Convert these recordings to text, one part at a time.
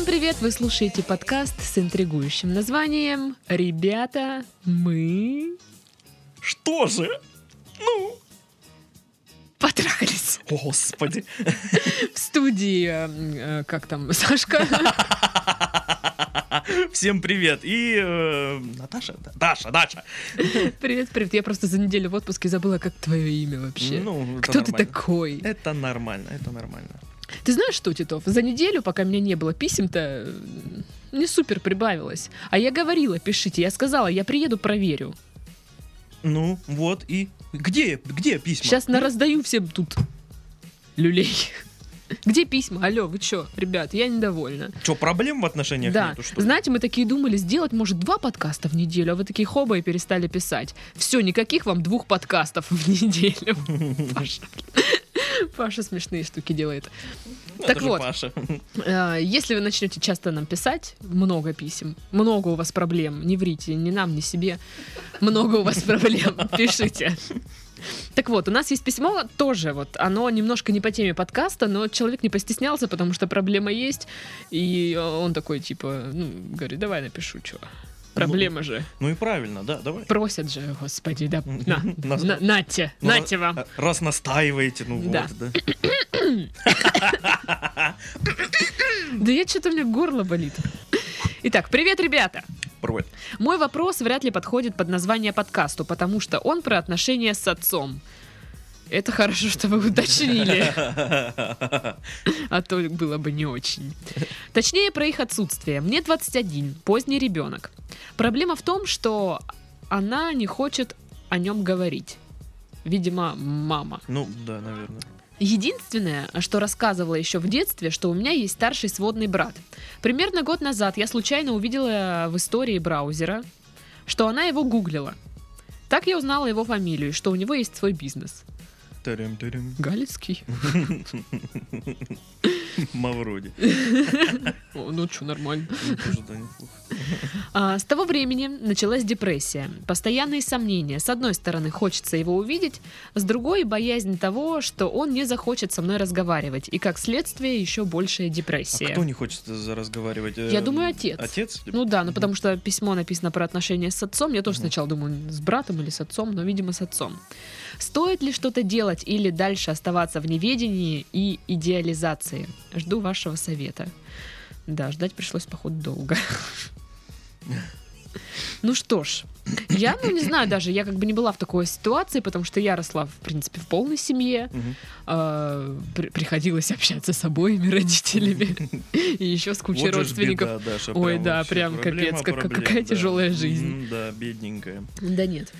Всем привет! Вы слушаете подкаст с интригующим названием «Ребята, мы...» Что же? Ну, Потрахались о, господи. в студии, э, как там, Сашка? Всем привет. И э, Наташа? Да, Даша, Даша. Привет, привет. Я просто за неделю в отпуске забыла, как твое имя вообще. Ну, Кто ты нормально. такой? Это нормально, это нормально. Ты знаешь что, Титов, за неделю, пока меня не было писем-то, э, не супер прибавилось. А я говорила, пишите. Я сказала, я приеду, проверю. Ну, вот и... Где, где письма? Сейчас на раздаю всем тут люлей. Где письма? Алло, вы чё, ребят, я недовольна. Что, проблем в отношениях Да, нету, что ли? знаете, мы такие думали сделать, может, два подкаста в неделю, а вы такие хоба и перестали писать. Все, никаких вам двух подкастов в неделю. Паша. Паша смешные штуки делает. Ну, так это же вот. Паша. Э, Если вы начнете часто нам писать, много писем, много у вас проблем, не врите ни нам, ни себе, много у вас проблем, пишите. Так вот, у нас есть письмо тоже, вот, оно немножко не по теме подкаста, но человек не постеснялся, потому что проблема есть, и он такой, типа, ну, говорит, давай напишу, что. Проблема же. Ну и правильно, да, давай. Просят же, господи, да, на, Нас- на, нате, Ну, нате вам. а, Раз настаиваете, ну Да. вот, да. Да я что-то у меня горло болит. Итак, привет, ребята! Привет. Мой вопрос вряд ли подходит под название подкасту, потому что он про отношения с отцом. Это хорошо, что вы уточнили, а то было бы не очень. Точнее, про их отсутствие. Мне 21, поздний ребенок. Проблема в том, что она не хочет о нем говорить. Видимо, мама. Ну, да, наверное. Единственное, что рассказывала еще в детстве, что у меня есть старший сводный брат. Примерно год назад я случайно увидела в истории браузера, что она его гуглила. Так я узнала его фамилию, что у него есть свой бизнес. Галицкий. Мавроди. Ну что, нормально. Ну. А, с того времени началась депрессия. Постоянные сомнения. С одной стороны, хочется его увидеть, с другой боязнь того, что он не захочет со мной разговаривать. И как следствие, еще большая А депрессия. кто не хочет разговаривать? Я думаю, отец. Отец? Ну да, ну потому что письмо написано про отношения с отцом. Я тоже сначала думаю, с братом или с отцом, но, видимо, с отцом. Стоит ли что-то делать или дальше оставаться в неведении и идеализации? Жду вашего совета. Да, ждать пришлось, походу, долго. Ну что ж, я, ну не знаю даже, я как бы не была в такой ситуации, потому что я росла, в принципе, в полной семье. Мгм. А, при- приходилось общаться с обоими родителями и еще с кучей Вот родственников. беда, Даша, Ой, да, прям проблема капец, как- проблем, какая да. тяжелая жизнь. Да, бедненькая. Да нет.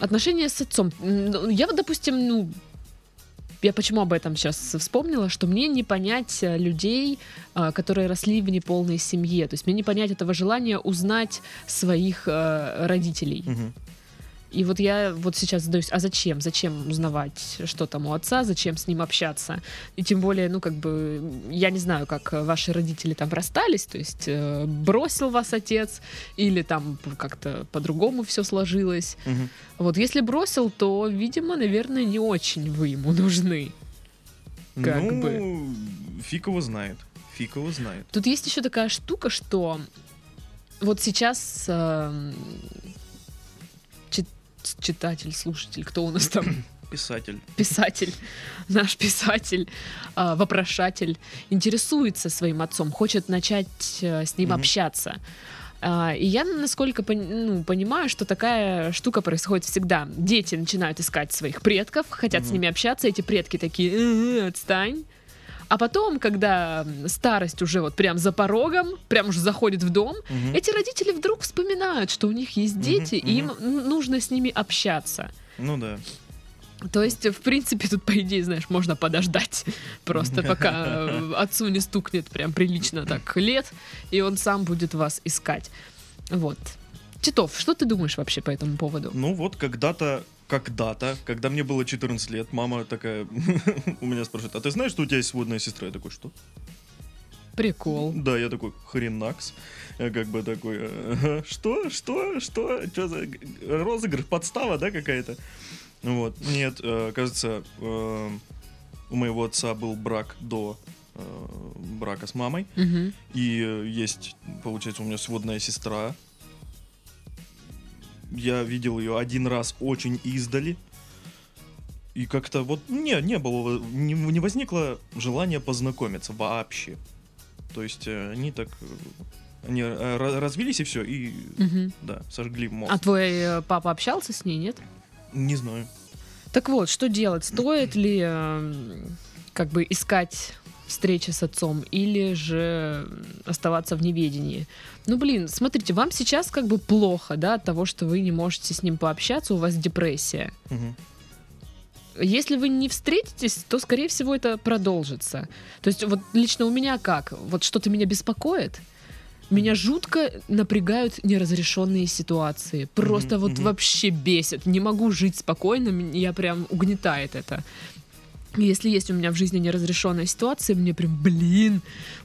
Отношения с отцом. Ну, Я вот, допустим, ну, я почему об этом сейчас вспомнила, что мне не понять э, людей, а, которые росли в неполной семье. То есть мне не понять этого желания узнать своих э, родителей. Мгм. И вот я вот сейчас задаюсь, а зачем? Зачем узнавать, что там у отца, зачем с ним общаться? И тем более, ну, как бы, я не знаю, как э, ваши родители там расстались, то есть э, бросил вас отец, или там как-то по-другому все сложилось. Мгм. Вот если бросил, то, видимо, наверное, не очень вы ему нужны. Как ну, бы. фиг его знает. Фиг его знает. Тут есть еще такая штука, что вот сейчас чит- читатель, слушатель, кто у нас там? Писатель. писатель, наш писатель, а, вопрошатель, интересуется своим отцом, хочет начать э, с ним Мгм. общаться. А, И я, насколько пон- ну, понимаю, что такая штука происходит всегда. Дети начинают искать своих предков, хотят с Мгм. ними общаться, эти предки такие, «Э, отстань. А потом, когда старость уже вот прям за порогом, прям уже заходит в дом, Мгм. эти родители вдруг вспоминают, что у них есть дети, и им нужно с ними общаться. Ну да. То есть, в принципе, тут, по идее, знаешь, можно подождать. Просто пока э, отцу не стукнет прям прилично так лет, и он сам будет вас искать. Вот. Титов, что ты думаешь вообще по этому поводу? Ну вот когда-то, когда-то, когда мне было 14 лет, мама такая у меня спрашивает, а ты знаешь, что у тебя есть сводная сестра? Я такой, что? Прикол. Да, я такой, хренакс. Я как бы такой, ага, что, что, что, что за розыгрыш, подстава, да, какая-то? Вот, нет, э, кажется, э, у моего отца был брак до э, брака с мамой. Мгм. И есть, получается, у меня сводная сестра. Я видел ее один раз очень издали. И как-то вот не, не было, не, не возникло желания познакомиться вообще. То есть э, они так, э, они э, ра- развелись и все, и Мгм. да, сожгли мост. А твой папа общался с ней, нет? Не знаю. Так вот, что делать? Стоит ли э, как бы искать встречи с отцом или же оставаться в неведении? Ну, блин, смотрите, вам сейчас как бы плохо, да, от того, что вы не можете с ним пообщаться, у вас депрессия. Мгм. Если вы не встретитесь, то, скорее всего, это продолжится. То есть вот лично у меня как? Вот что-то меня беспокоит. Меня жутко напрягают неразрешенные ситуации. Просто Мгм, вот вообще бесит. Не могу жить спокойно, меня прям угнетает это. Если есть у меня в жизни неразрешенная ситуация, мне прям, блин,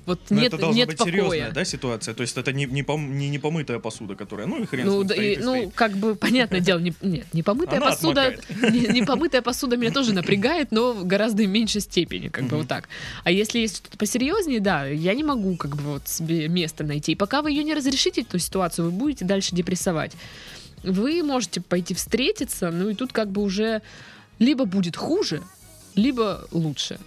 вот Но нет, это должна нет быть покоя. серьезная, да, ситуация. То есть это не, не, пом- не непомытая посуда, которая, ну и хрен с Ну, ним, да, стоит и- ну, стоит. как бы, понятное дело, не, нет, не помытая Она посуда, не, не помытая посуда меня тоже напрягает, но в гораздо меньшей степени, как бы вот так. А если есть что-то посерьезнее, да, я не могу как бы вот себе место найти. И пока вы ее не разрешите, эту ситуацию, вы будете дальше депрессовать. Вы можете пойти встретиться, ну и тут как бы уже либо будет хуже, либо лучше.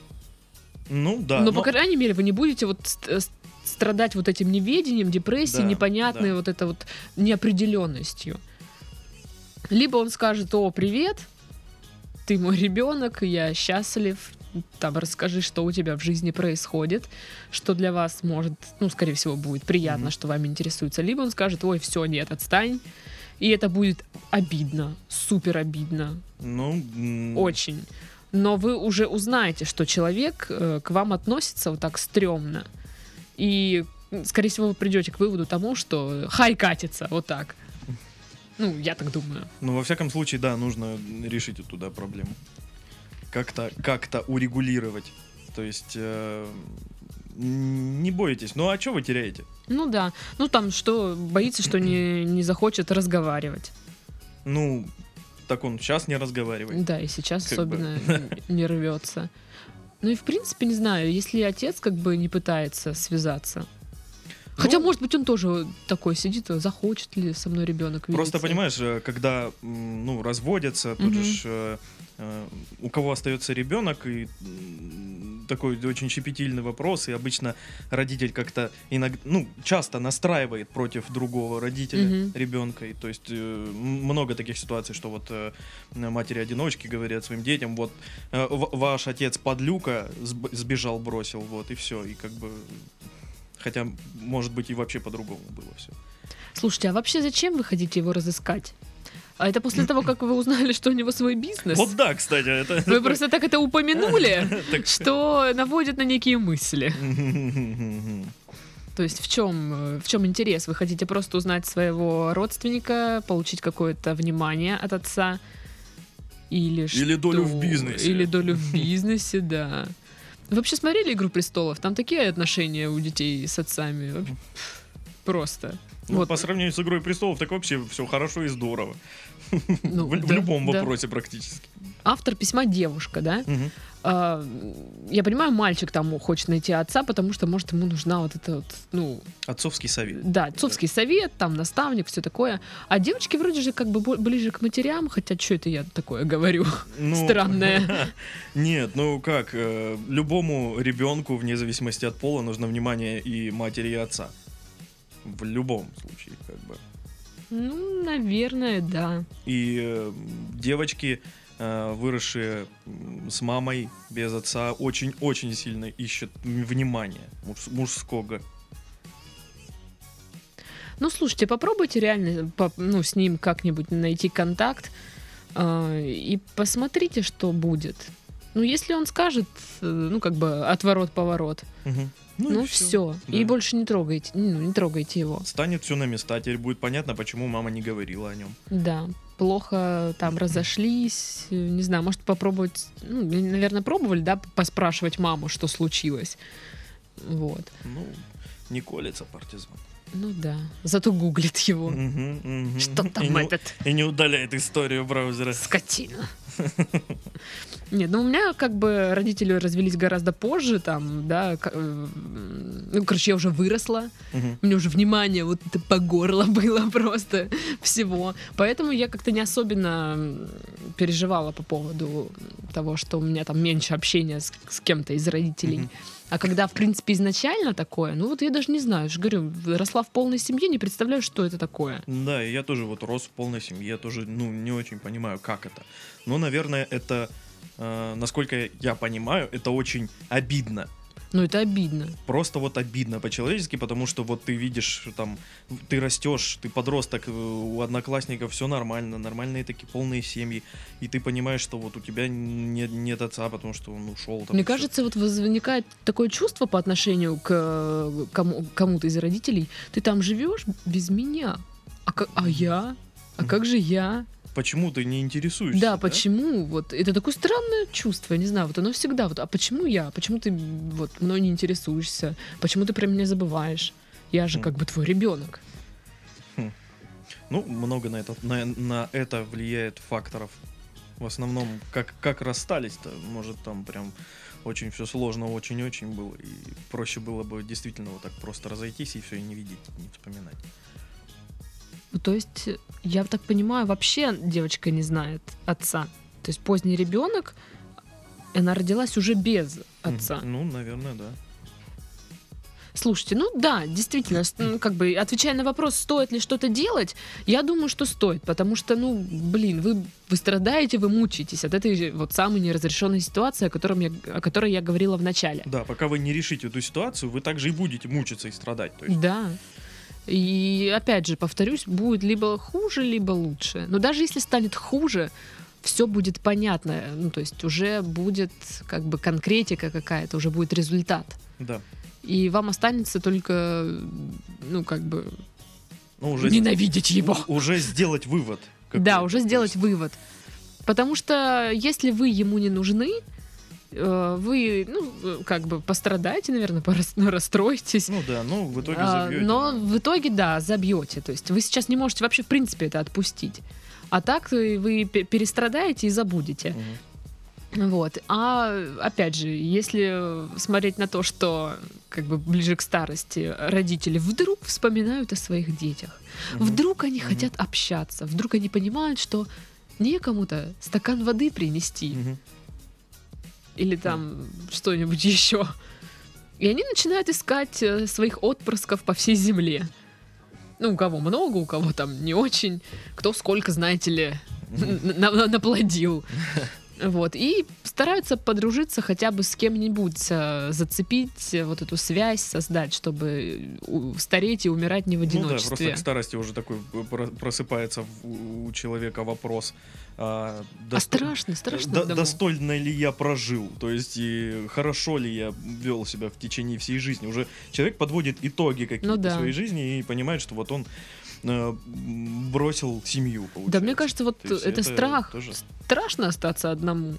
Ну да. но, по крайней мере, вы не будете вот э, страдать вот этим неведением, депрессией, Да, непонятной да. вот это вот неопределенностью. Либо он скажет, о, привет, ты мой ребенок, я счастлив, там расскажи, что у тебя в жизни происходит, что для вас может, ну, скорее всего, будет приятно, Мгм. что вами интересуется. Либо он скажет, ой, все, нет, отстань. И это будет обидно, супер обидно, Ну, очень. Но вы уже узнаете, что человек э, к вам относится вот так стрёмно. И, скорее всего, вы придете к выводу тому, что хай катится, вот так. Ну, я так думаю. Ну, во всяком случае, да, нужно решить эту да, проблему. Как-то как урегулировать. То есть э, не бойтесь. Ну, а что вы теряете? Ну да. Ну там что, боится, что не, не захочет разговаривать. Ну, так он сейчас не разговаривает. Да, и сейчас Как бы. особенно не- не рвется. Ну и в принципе, не знаю, если отец как бы не пытается связаться. Хотя, Ну, может быть, он тоже такой сидит, захочет ли со мной ребенок видеться. Просто понимаешь, э, когда ну, разводятся, тут Мгм. же э, э, у кого остается ребенок, и такой очень щепетильный вопрос, и обычно родитель как-то иногда, ну, часто настраивает против другого родителя Мгм. ребенка. И, то есть э, много таких ситуаций, что вот э, матери-одиночки говорят своим детям, вот э, ваш отец подлюка сб- сбежал, бросил, вот, и все. И как бы... Хотя, может быть, и вообще по-другому было все. Слушайте, а вообще зачем вы хотите его разыскать? А это после того, как вы узнали, что у него свой бизнес? Вот да, кстати, это... Вы просто так это упомянули, что наводит на некие мысли. То есть в чем, э, в чем интерес? Вы хотите просто узнать своего родственника, получить какое-то внимание от отца? Или, Или долю в что? бизнесе. Или долю в бизнесе, да. Вы вообще смотрели «Игру престолов»? Там такие отношения у детей с отцами. Просто. Ну, Вот. По сравнению с Игрой престолов, так вообще все хорошо и здорово. Ну, в, в да, любом да. вопросе практически. Автор письма девушка, да? Мгм. А, я понимаю, мальчик там хочет найти отца, потому что, может, ему нужна вот эта вот, ну, Отцовский совет. да, отцовский совет, там, наставник, все такое. А девочки вроде же как бы ближе к матерям, хотя что это я такое говорю? Ну, Странное. Нет, ну как, э, любому ребенку, вне зависимости от пола, нужно внимание и матери, и отца. В любом случае, как бы. Ну, наверное, да. И э, девочки, э, выросшие с мамой без отца, очень-очень сильно ищут м, внимания муж- мужского. Ну, слушайте, попробуйте реально по- ну, с ним как-нибудь найти контакт а, и посмотрите, что будет. Ну, если он скажет, э, ну, как бы отворот-поворот, Мгм. ну, и все. Да. И больше не трогайте, ну, не трогайте его. Станет все на места, теперь будет понятно, почему мама не говорила о нем. Да, плохо там разошлись, э, не знаю, может попробовать, ну, наверное, пробовали, да, поспрашивать маму, что случилось. Вот. Ну, не колется партизан. Ну да. Зато гуглит его. Мгм, мгм. Что И там не- этот И не удаляет историю браузера. скотина? Нет, ну у меня как бы родители развелись гораздо позже, там, да, э, ну, короче, я уже выросла, Мгм. у меня уже внимание вот это по горло было просто всего. Поэтому я как-то не особенно переживала по поводу того, что у меня там меньше общения с, с кем-то из родителей. Мгм. А когда, в принципе, изначально такое, ну вот я даже не знаю, я же говорю, росла в полной семье, не представляю, что это такое. Да, я тоже вот рос в полной семье, тоже, ну, не очень понимаю, как это. Но, наверное, это, э, насколько я понимаю, это очень обидно. Ну это обидно. Просто вот обидно по-человечески, потому что вот ты видишь, там, ты растешь, ты подросток, э, у одноклассников все нормально, нормальные такие полные семьи, и ты понимаешь, что вот у тебя нет, нет отца, потому что он ушел. там, Мне кажется, вот возникает такое чувство по отношению к э, кому- кому-то из родителей. Ты там живешь без меня. А, а я? А как же я? Почему ты не интересуешься? Да, почему? Вот это такое странное чувство, я не знаю, вот оно всегда вот. А почему я? Почему ты вот мной не интересуешься? Почему ты про меня забываешь? Я же М. как бы твой ребенок. Ну, много на это, на, на это влияет факторов. В основном, как, как расстались-то, может, там прям очень все сложно, очень-очень было. И проще было бы действительно вот так просто разойтись и все, и не видеть, не вспоминать. Ну, то есть, я так понимаю, вообще девочка не знает отца. То есть поздний ребенок, она родилась уже без отца. Ну, наверное, да. Слушайте, ну да, действительно, как бы отвечая на вопрос, стоит ли что-то делать, я думаю, что стоит, потому что, ну, блин, вы, вы страдаете, вы мучаетесь от этой вот самой неразрешенной ситуации, о, котором я, о которой я говорила в начале. Да, пока вы не решите эту ситуацию, вы также и будете мучиться и страдать. То есть, Да. И опять же, повторюсь, будет либо хуже, либо лучше. Но даже если станет хуже, все будет понятно. Ну, то есть уже будет как бы конкретика какая-то, уже будет результат. да. И вам останется только, ну, как бы, Ну, уже, ненавидеть его. у- уже сделать вывод. Да, уже сделать вывод. Потому что если вы ему не нужны, вы, ну, э, как бы пострадаете, наверное, ну, расстроитесь. Ну да, ну в итоге А, забьете. Но да. в итоге, да, забьете. То есть вы сейчас не можете вообще, в принципе, это отпустить. А так э, вы пе- перестрадаете и забудете. Мгм. Вот. А опять же, если смотреть на то, что как бы ближе к старости родители вдруг вспоминают о своих детях, Мгм. вдруг они Мгм. хотят общаться, вдруг они понимают, что некому-то стакан воды принести Мгм. Или там что-нибудь еще. И они начинают искать э, своих отпрысков по всей земле. Ну, у кого много, у кого там не очень, кто сколько, знаете ли, наплодил. Вот. И стараются подружиться хотя бы с кем-нибудь, э, зацепить э, вот эту связь, создать, чтобы у- стареть и умирать не в Ну да, одиночестве. просто к старости уже такой про- просыпается у человека вопрос. А, а досто- страшно, страшно. до- достойно ли я прожил, то есть и хорошо ли я вел себя в течение всей жизни. Уже человек подводит итоги какие-то Ну да. своей жизни и понимает, что вот он э, бросил семью. Да, мне получается. кажется, вот То есть это, страх. тоже- Страшно остаться одному.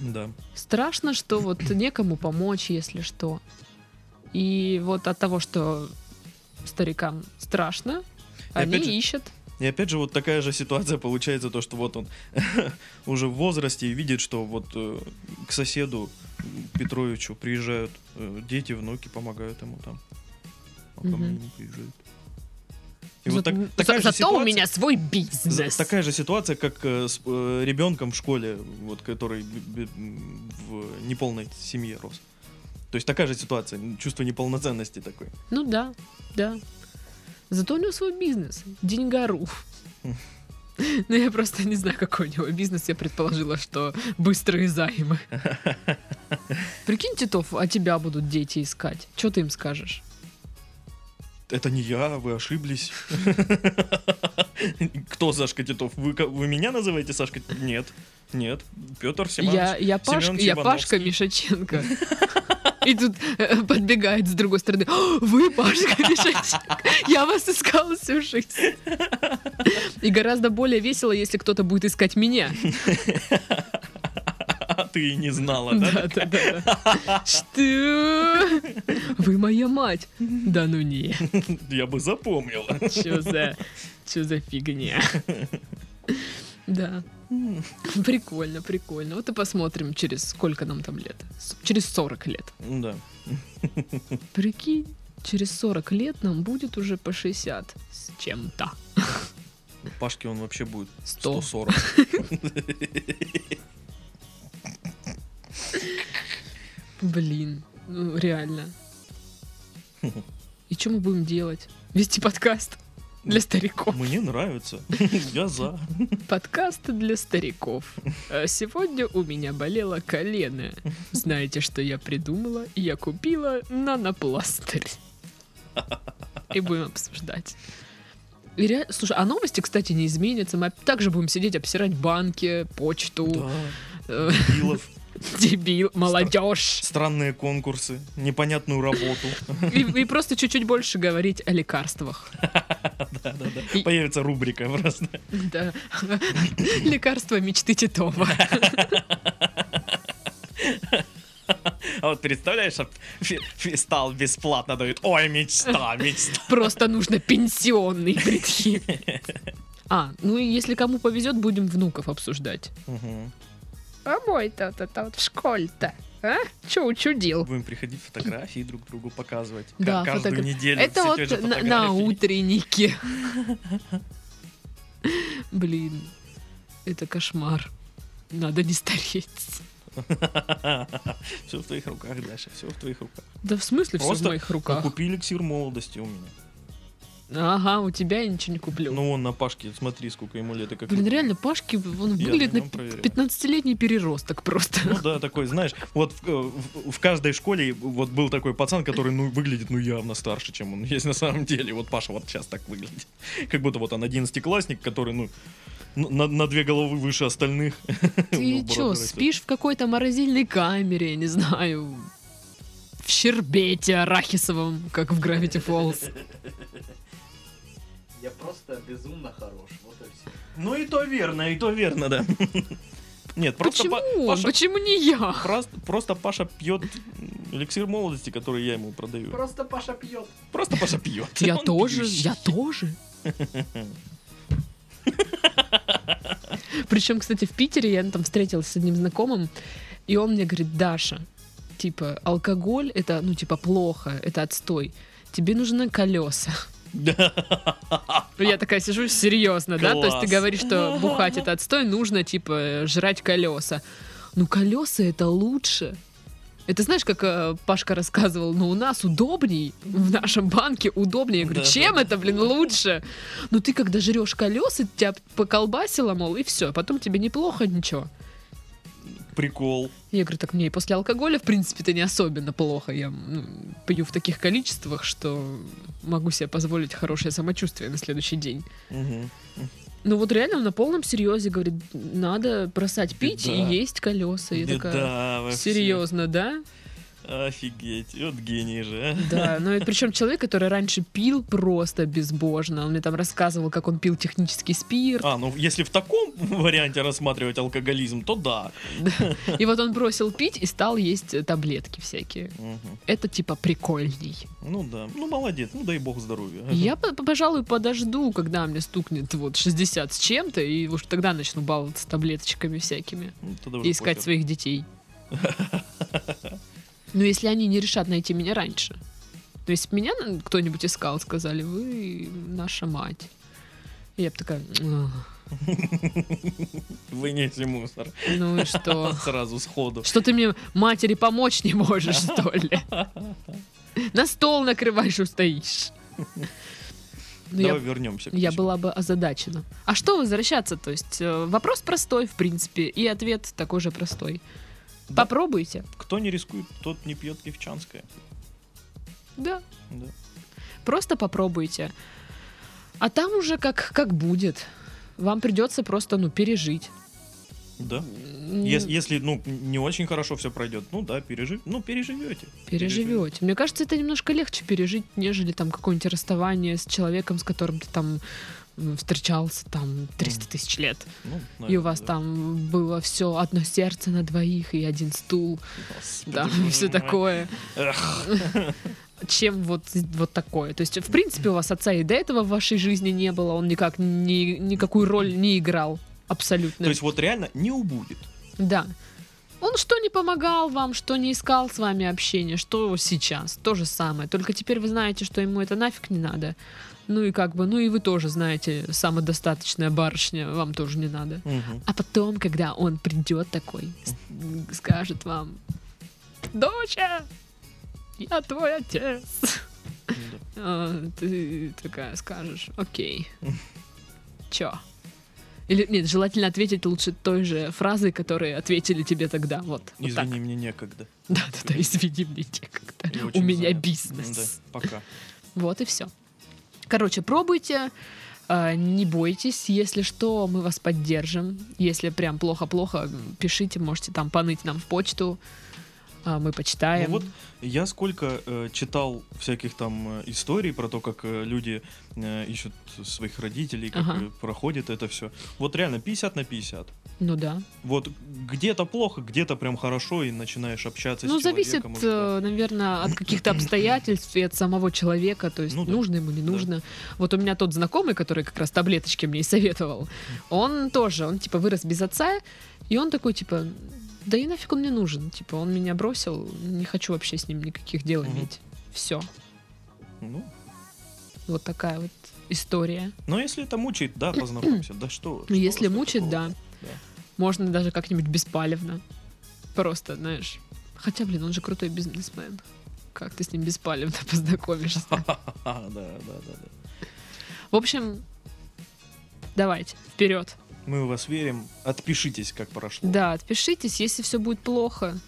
Да. Страшно, что вот некому помочь, если что. И вот от того, что старикам страшно, И они же- ищут. И опять же, вот такая же ситуация получается, то, что вот он уже в возрасте и видит, что вот э, к соседу Петровичу приезжают э, дети, внуки, помогают ему там. А ко мне не приезжают. И За- вот так- за- такая же зато у ситуация- меня свой за- бизнес. Такая же ситуация, как э, с ребенком в школе, вот, который б- б- в неполной семье рос. То есть такая же ситуация, чувство неполноценности такой. Ну да, да. Зато у него свой бизнес. Деньгару. Ну, я просто не знаю, какой у него бизнес. Я предположила, что быстрые займы. Прикинь, Титов, а тебя будут дети искать. Что ты им скажешь? Это не я, вы ошиблись. Кто Сашка Титов? Вы, вы меня называете Сашка? Нет, нет. Петр Семенович. Я, я, Пашка, я Пашка. Мишаченко. И тут э, подбегает с другой стороны. «О, Вы Пашка Мишаченко. Я вас искала всю жизнь. И гораздо более весело, если кто-то будет искать меня. ты не знала, да? Да, да. Что? Вы моя мать? Да ну не. Я бы запомнила. Чё за, чё за фигня? Да. Прикольно, прикольно. Вот и посмотрим, через сколько нам там лет. Через 40 лет. Да. Прикинь, через 40 лет нам будет уже по 60 с чем-то. Пашке он вообще будет 100. 140. Блин, ну реально. И что мы будем делать? Вести подкаст для стариков. Мне нравится. Я за. Подкаст для стариков. А Сегодня у меня болело колено. Знаете, что я придумала? Я купила нанопластырь. И будем обсуждать. И ре- Слушай, а новости, кстати, не изменятся. Мы также будем сидеть, обсирать банки, почту, Да. э, Дебилов, дебил, молодежь. странные конкурсы, непонятную работу. И, и просто чуть-чуть больше говорить о лекарствах. Да, да, да. Появится рубрика просто. Да. Лекарства мечты Титова. А вот представляешь, фистал бесплатно дают. Ой, мечта, мечта. Просто нужно пенсионный, прикинь. А, ну и если кому повезет, будем внуков обсуждать. Мгм. А мой-то то вот в школе-то, а? Че учудил? Будем приходить фотографии друг другу показывать. Ка- Да, Каждую фотогра- неделю. Это вот на, на утреннике. Блин, это кошмар. Надо не стареть. Все в твоих руках, Даша, все в твоих руках. Да в смысле все в моих руках? Купи эликсир молодости у меня. Ага, у тебя я ничего не куплю. Ну вон на Пашке, смотри, сколько ему лет и как. Блин, реально, Пашки, он выглядит на на нем проверял. 15-летний переросток просто. Ну да, такой, знаешь, вот в, э, в- в каждой школе вот был такой пацан, который, ну, выглядит, ну, явно старше, чем он есть на самом деле. Вот Паша вот сейчас так выглядит. Как будто вот он одиннадцатиклассник, который, ну, на, на две головы выше остальных. Ты чё, растет. спишь в какой-то морозильной камере, не знаю, в щербете арахисовом, как в Gravity Falls. Я просто безумно хорош, вот и все. Ну и то верно, и то верно, да. Нет, просто Почему? Па-? Паша, Почему не я? просто, просто Паша пьет эликсир молодости, который я ему продаю. Просто Паша пьет. Просто Паша пьет. Я Он тоже, пьющий. я тоже. Причем, кстати, в Питере я там встретилась с одним знакомым, и он мне говорит, Даша, типа, алкоголь это, ну, типа, плохо, это отстой. Тебе нужны колеса. Я такая сижу, серьезно, да? То есть ты говоришь, что бухать это отстой, нужно, типа, жрать колеса. Ну, колеса это лучше. Это знаешь, как э, Пашка рассказывал, ну у нас удобней, в нашем банке удобнее. Я говорю, Да. чем это, блин, лучше? Ну ты когда жрешь колеса, тебя поколбасило, мол, и все, потом тебе неплохо, ничего. Прикол. Я говорю, так мне и после алкоголя, в принципе-то не особенно плохо. Я ну, пью в таких количествах, что могу себе позволить хорошее самочувствие на следующий день. Мгм. Ну вот реально он на полном серьезе говорит, надо бросать пить Беда. и есть колеса. Я такая, Беда вообще. серьезно, да? Офигеть, вот гений же. Да, ну и причем человек, который раньше пил просто безбожно. Он мне там рассказывал, как он пил технический спирт. А, ну если в таком варианте рассматривать алкоголизм, то да. И вот он бросил пить и стал есть таблетки всякие. Мгм. Это типа прикольней. Ну да, ну молодец, ну дай бог здоровья. Я, по- пожалуй, подожду, когда мне стукнет вот 60 с чем-то, и уж тогда начну баловаться таблеточками всякими. Ну, И искать похер. своих детей. Ну, если они не решат найти меня раньше. То есть меня кто-нибудь искал, сказали, вы наша мать. И я бы такая, «Ах, Вынеси мусор. ну и что? Сразу сходу. Что ты мне матери помочь не можешь, что ли? На стол накрываешь, стоишь. Ну, я Давай вернемся. к Я была бы озадачена. А что возвращаться? То есть э, вопрос простой, в принципе, и ответ такой же простой. Да. Попробуйте. Кто не рискует, тот не пьет кивчанское. Да. Да. Просто попробуйте. А там уже как, как будет. Вам придется просто, ну, пережить. Да. М, Ес- Если, ну, не очень хорошо все пройдет, ну да, пережив... ну, переживете. Переживете. Мне кажется, это немножко легче пережить, нежели там какое-нибудь расставание с человеком, с которым ты там встречался там 300 Мгм. тысяч лет, Ну, и у наверное, вас да. там было все одно сердце на двоих и один стул, Господи, да, боже все такое. Чем вот, вот такое. То есть, в принципе, у вас отца и до этого в вашей жизни не было, он никак ни, никакую роль не играл. Абсолютно. То есть вот реально не убудет. Да. Он что не помогал вам, что не искал с вами общения, что сейчас, то же самое. Только теперь вы знаете, что ему это нафиг не надо. Ну и как бы, ну и вы тоже знаете, самодостаточная барышня, вам тоже не надо. Мгм. А потом, когда он придет такой, скажет вам, доча, я твой отец. Да. А, ты такая скажешь, окей. Чё? Или нет, желательно ответить лучше той же фразой, которые ответили тебе тогда. Вот. вот так. Извини, мне некогда. Да, да, да, извини мне Я некогда. У очень меня занят. бизнес. Да, пока. Вот и все. Короче, пробуйте. а, Не бойтесь, если что, мы вас поддержим. Если прям плохо-плохо, пишите, можете там поныть нам в почту. А, Мы почитаем. Ну вот я сколько э, читал всяких там э, историй про то, как э, люди э, ищут своих родителей, как Ага. э, проходит это все. Вот реально 50 на 50. Ну да. Вот где-то плохо, где-то прям хорошо, и начинаешь общаться Ну, с зависит, человеком. уже, да. наверное, от каких-то обстоятельств и от самого человека. То есть, Ну да. нужно ему, не Да. нужно. Вот у меня тот знакомый, который как раз таблеточки мне и советовал, он тоже, он типа вырос без отца, и он такой, типа, да и нафиг он мне нужен. Типа, он меня бросил, не хочу вообще с ним никаких дел Мгм. иметь. Все. Ну, Вот такая вот история. но если это мучает, да, познакомься. Да что? Что- если мучает, такого? да. Да. Можно даже как-нибудь беспалевно. Просто, знаешь. Хотя, блин, он же крутой бизнесмен. Как ты с ним беспалевно познакомишься? Да, да, да, да. В общем, давайте, вперед. Мы в вас верим. Отпишитесь, как прошло. Да, отпишитесь, если все будет плохо.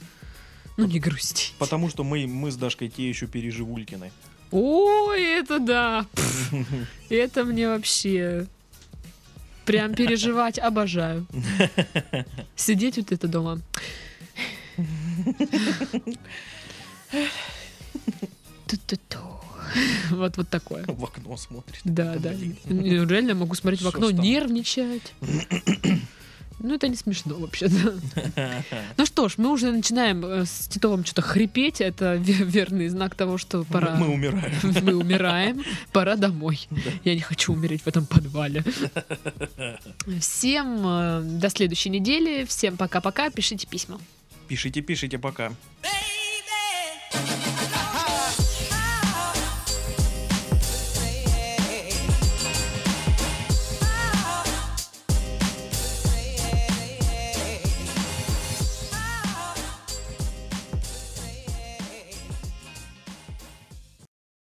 Ну, не грусти. Потому что мы, мы с Дашкой те еще переживулькины. Ой, это да. Это мне вообще прям переживать обожаю. Сидеть вот это дома. Ту-ту-ту. Вот, вот такое. В окно смотрит. Да, да. Реально могу смотреть в окно, нервничать. Ну, это не смешно вообще, да. Ну что ж, мы уже начинаем э, с Титовым что-то хрипеть. Это ве- верный знак того, что пора... Мы умираем. Мы умираем, пора домой. Я не хочу умереть в этом подвале. Всем э, до следующей недели. Всем пока-пока. Пишите письма. Пишите, пишите, пока. Baby,